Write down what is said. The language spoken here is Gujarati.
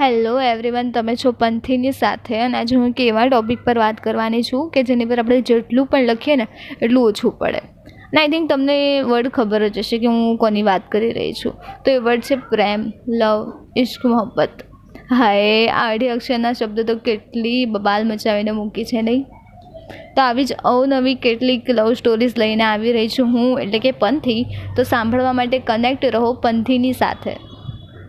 હેલો એવરીવન તમે છો પંથીની સાથે અને આજે હું કેવા ટૉપિક પર વાત કરવાની છું કે જેની પર આપણે જેટલું પણ લખીએ ને એટલું ઓછું પડે. અને આઈ થિંક તમને એ વર્ડ ખબર જ હશે કે હું કોની વાત કરી રહી છું. તો એ વર્ડ છે પ્રેમ, લવ ઇશ્ક મોહબ્બત. હા, એ આઢી અક્ષરના શબ્દો તો કેટલી બબાલ મચાવીને મૂકી છે નહીં? તો આવી જ અવનવી કેટલીક લવ સ્ટોરીઝ લઈને આવી રહી છું હું, એટલે કે પંથી. તો સાંભળવા માટે કનેક્ટ રહો પંથીની સાથે.